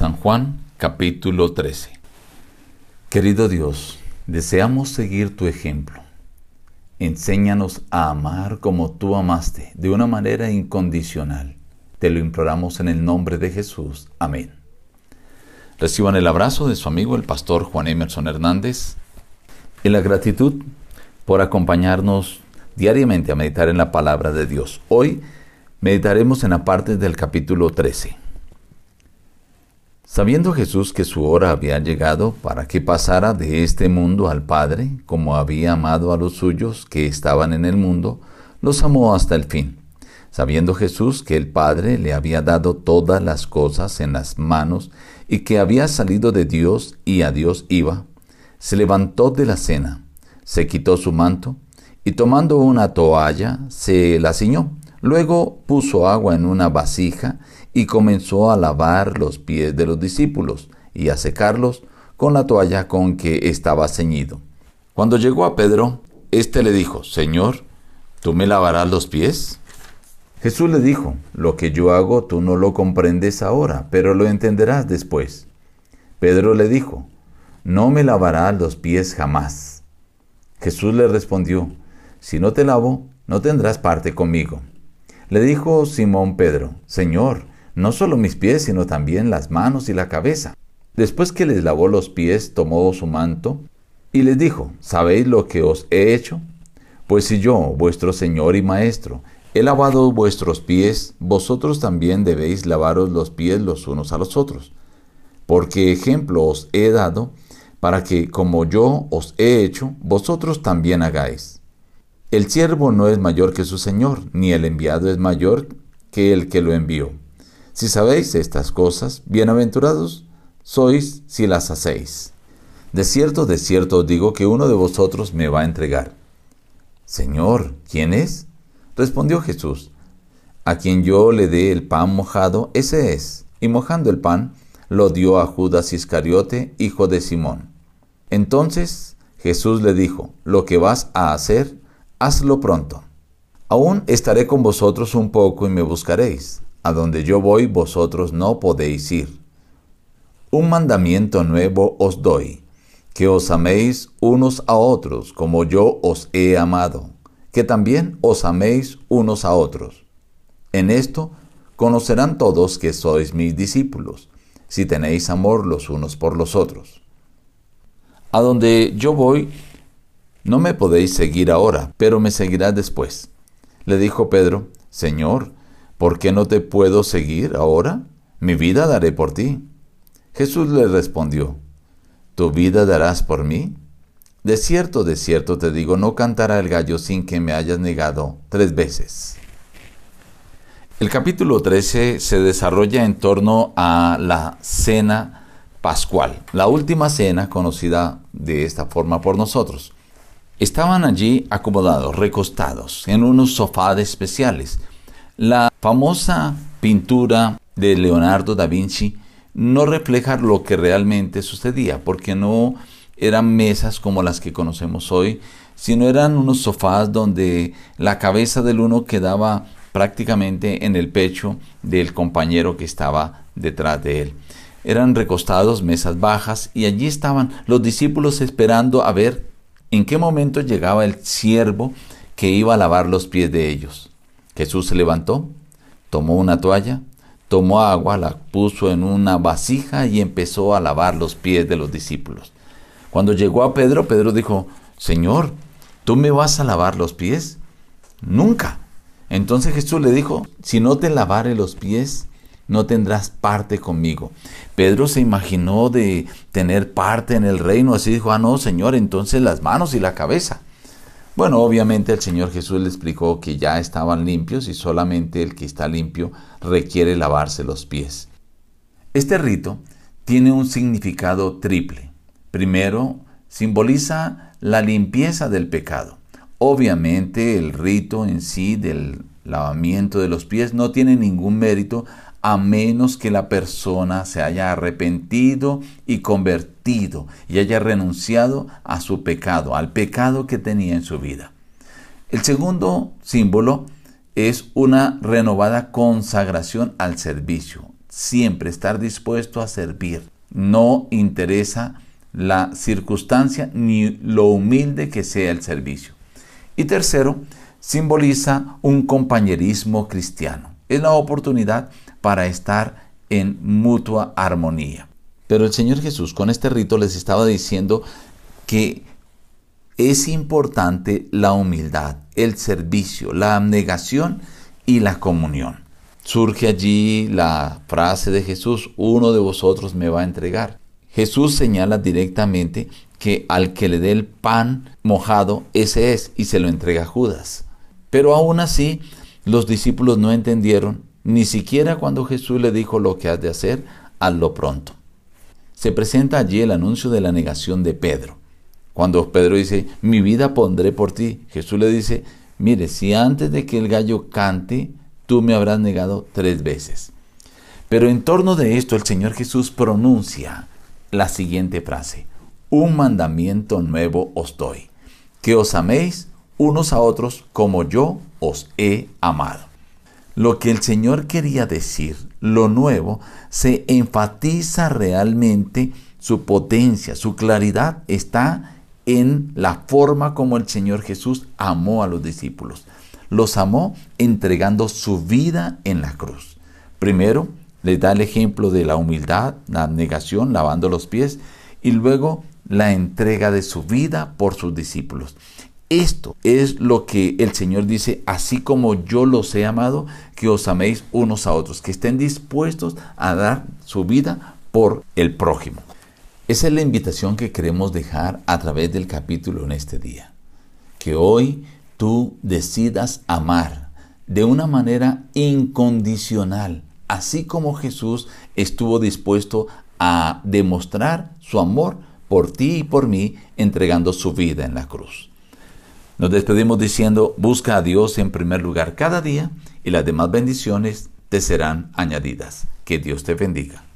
San Juan capítulo 13 Querido Dios, deseamos seguir tu ejemplo. Enséñanos a amar como tú amaste, de una manera incondicional. Te lo imploramos en el nombre de Jesús. Amén. Reciban el abrazo de su amigo el pastor Juan Emerson Hernández y la gratitud por acompañarnos diariamente a meditar en la palabra de Dios. Hoy meditaremos en la parte del capítulo 13. Sabiendo Jesús que su hora había llegado para que pasara de este mundo al Padre, como había amado a los suyos que estaban en el mundo, los amó hasta el fin. Sabiendo Jesús que el Padre le había dado todas las cosas en las manos y que había salido de Dios y a Dios iba, se levantó de la cena, se quitó su manto y tomando una toalla se la ciñó. Luego puso agua en una vasija y comenzó a lavar los pies de los discípulos y a secarlos con la toalla con que estaba ceñido. Cuando llegó a Pedro, éste le dijo, Señor, ¿tú me lavarás los pies? Jesús le dijo, lo que yo hago tú no lo comprendes ahora, pero lo entenderás después. Pedro le dijo, no me lavarás los pies jamás. Jesús le respondió, si no te lavo, no tendrás parte conmigo. Le dijo Simón Pedro, Señor, no solo mis pies, sino también las manos y la cabeza. Después que les lavó los pies, tomó su manto y les dijo, ¿sabéis lo que os he hecho? Pues si yo, vuestro Señor y Maestro, he lavado vuestros pies, vosotros también debéis lavaros los pies los unos a los otros. Porque ejemplo os he dado, para que, como yo os he hecho, vosotros también hagáis. El siervo no es mayor que su Señor, ni el enviado es mayor que el que lo envió. Si sabéis estas cosas, bienaventurados sois si las hacéis. De cierto, de cierto os digo que uno de vosotros me va a entregar. Señor, ¿quién es? Respondió Jesús, a quien yo le dé el pan mojado, ese es. Y mojando el pan, lo dio a Judas Iscariote, hijo de Simón. Entonces Jesús le dijo, lo que vas a hacer, hazlo pronto. Aún estaré con vosotros un poco y me buscaréis. A donde yo voy vosotros no podéis ir. Un mandamiento nuevo os doy, que os améis unos a otros como yo os he amado, que también os améis unos a otros. En esto conocerán todos que sois mis discípulos, si tenéis amor los unos por los otros. A donde yo voy no me podéis seguir ahora, pero me seguirás después. Le dijo Pedro, Señor, ¿por qué no te puedo seguir ahora? Mi vida daré por ti. Jesús le respondió, ¿tu vida darás por mí? De cierto, de cierto te digo, no cantará el gallo sin que me hayas negado tres veces. El capítulo 13 se desarrolla en torno a la cena pascual, la última cena conocida de esta forma por nosotros. Estaban allí acomodados, recostados, en unos sofás especiales. La famosa pintura de Leonardo da Vinci no refleja lo que realmente sucedía, porque no eran mesas como las que conocemos hoy, sino eran unos sofás donde la cabeza del uno quedaba prácticamente en el pecho del compañero que estaba detrás de él. Eran recostados, mesas bajas, y allí estaban los discípulos esperando a ver en qué momento llegaba el siervo que iba a lavar los pies de ellos. Jesús se levantó, tomó una toalla, tomó agua, la puso en una vasija y empezó a lavar los pies de los discípulos. Cuando llegó a Pedro, Pedro dijo, Señor, ¿tú me vas a lavar los pies? Nunca. Entonces Jesús le dijo, si no te lavare los pies, no tendrás parte conmigo. Pedro se imaginó de tener parte en el reino, así dijo, ah, no, Señor, entonces las manos y la cabeza. Bueno, obviamente el Señor Jesús le explicó que ya estaban limpios y solamente el que está limpio requiere lavarse los pies. Este rito tiene un significado triple. Primero, simboliza la limpieza del pecado. Obviamente el rito en sí del lavamiento de los pies no tiene ningún mérito a menos que la persona se haya arrepentido y convertido y haya renunciado a su pecado, al pecado que tenía en su vida. El segundo símbolo es una renovada consagración al servicio. siempre estar dispuesto a servir. No interesa la circunstancia ni lo humilde que sea el servicio. Y tercero, simboliza un compañerismo cristiano. Es la oportunidad para estar en mutua armonía. Pero el Señor Jesús con este rito les estaba diciendo que es importante la humildad, el servicio, la abnegación y la comunión. Surge allí la frase de Jesús, uno de vosotros me va a entregar. Jesús señala directamente que al que le dé el pan mojado, ese es, y se lo entrega a Judas. Pero aún así, los discípulos no entendieron, ni siquiera cuando Jesús le dijo lo que has de hacer, hazlo pronto. Se presenta allí el anuncio de la negación de Pedro. Cuando Pedro dice, mi vida pondré por ti, Jesús le dice, mire, si antes de que el gallo cante, tú me habrás negado tres veces. Pero en torno de esto el Señor Jesús pronuncia la siguiente frase, un mandamiento nuevo os doy, que os améis unos a otros como yo os he amado. Lo que el Señor quería decir, lo nuevo, se enfatiza realmente su potencia, su claridad está en la forma como el Señor Jesús amó a los discípulos. Los amó entregando su vida en la cruz. Primero, les da el ejemplo de la humildad, la abnegación, lavando los pies, y luego la entrega de su vida por sus discípulos. Esto es lo que el Señor dice, así como yo los he amado, que os améis unos a otros, que estén dispuestos a dar su vida por el prójimo. Esa es la invitación que queremos dejar a través del capítulo en este día. Que hoy tú decidas amar de una manera incondicional, así como Jesús estuvo dispuesto a demostrar su amor por ti y por mí entregando su vida en la cruz. Nos despedimos diciendo, busca a Dios en primer lugar cada día y las demás bendiciones te serán añadidas. Que Dios te bendiga.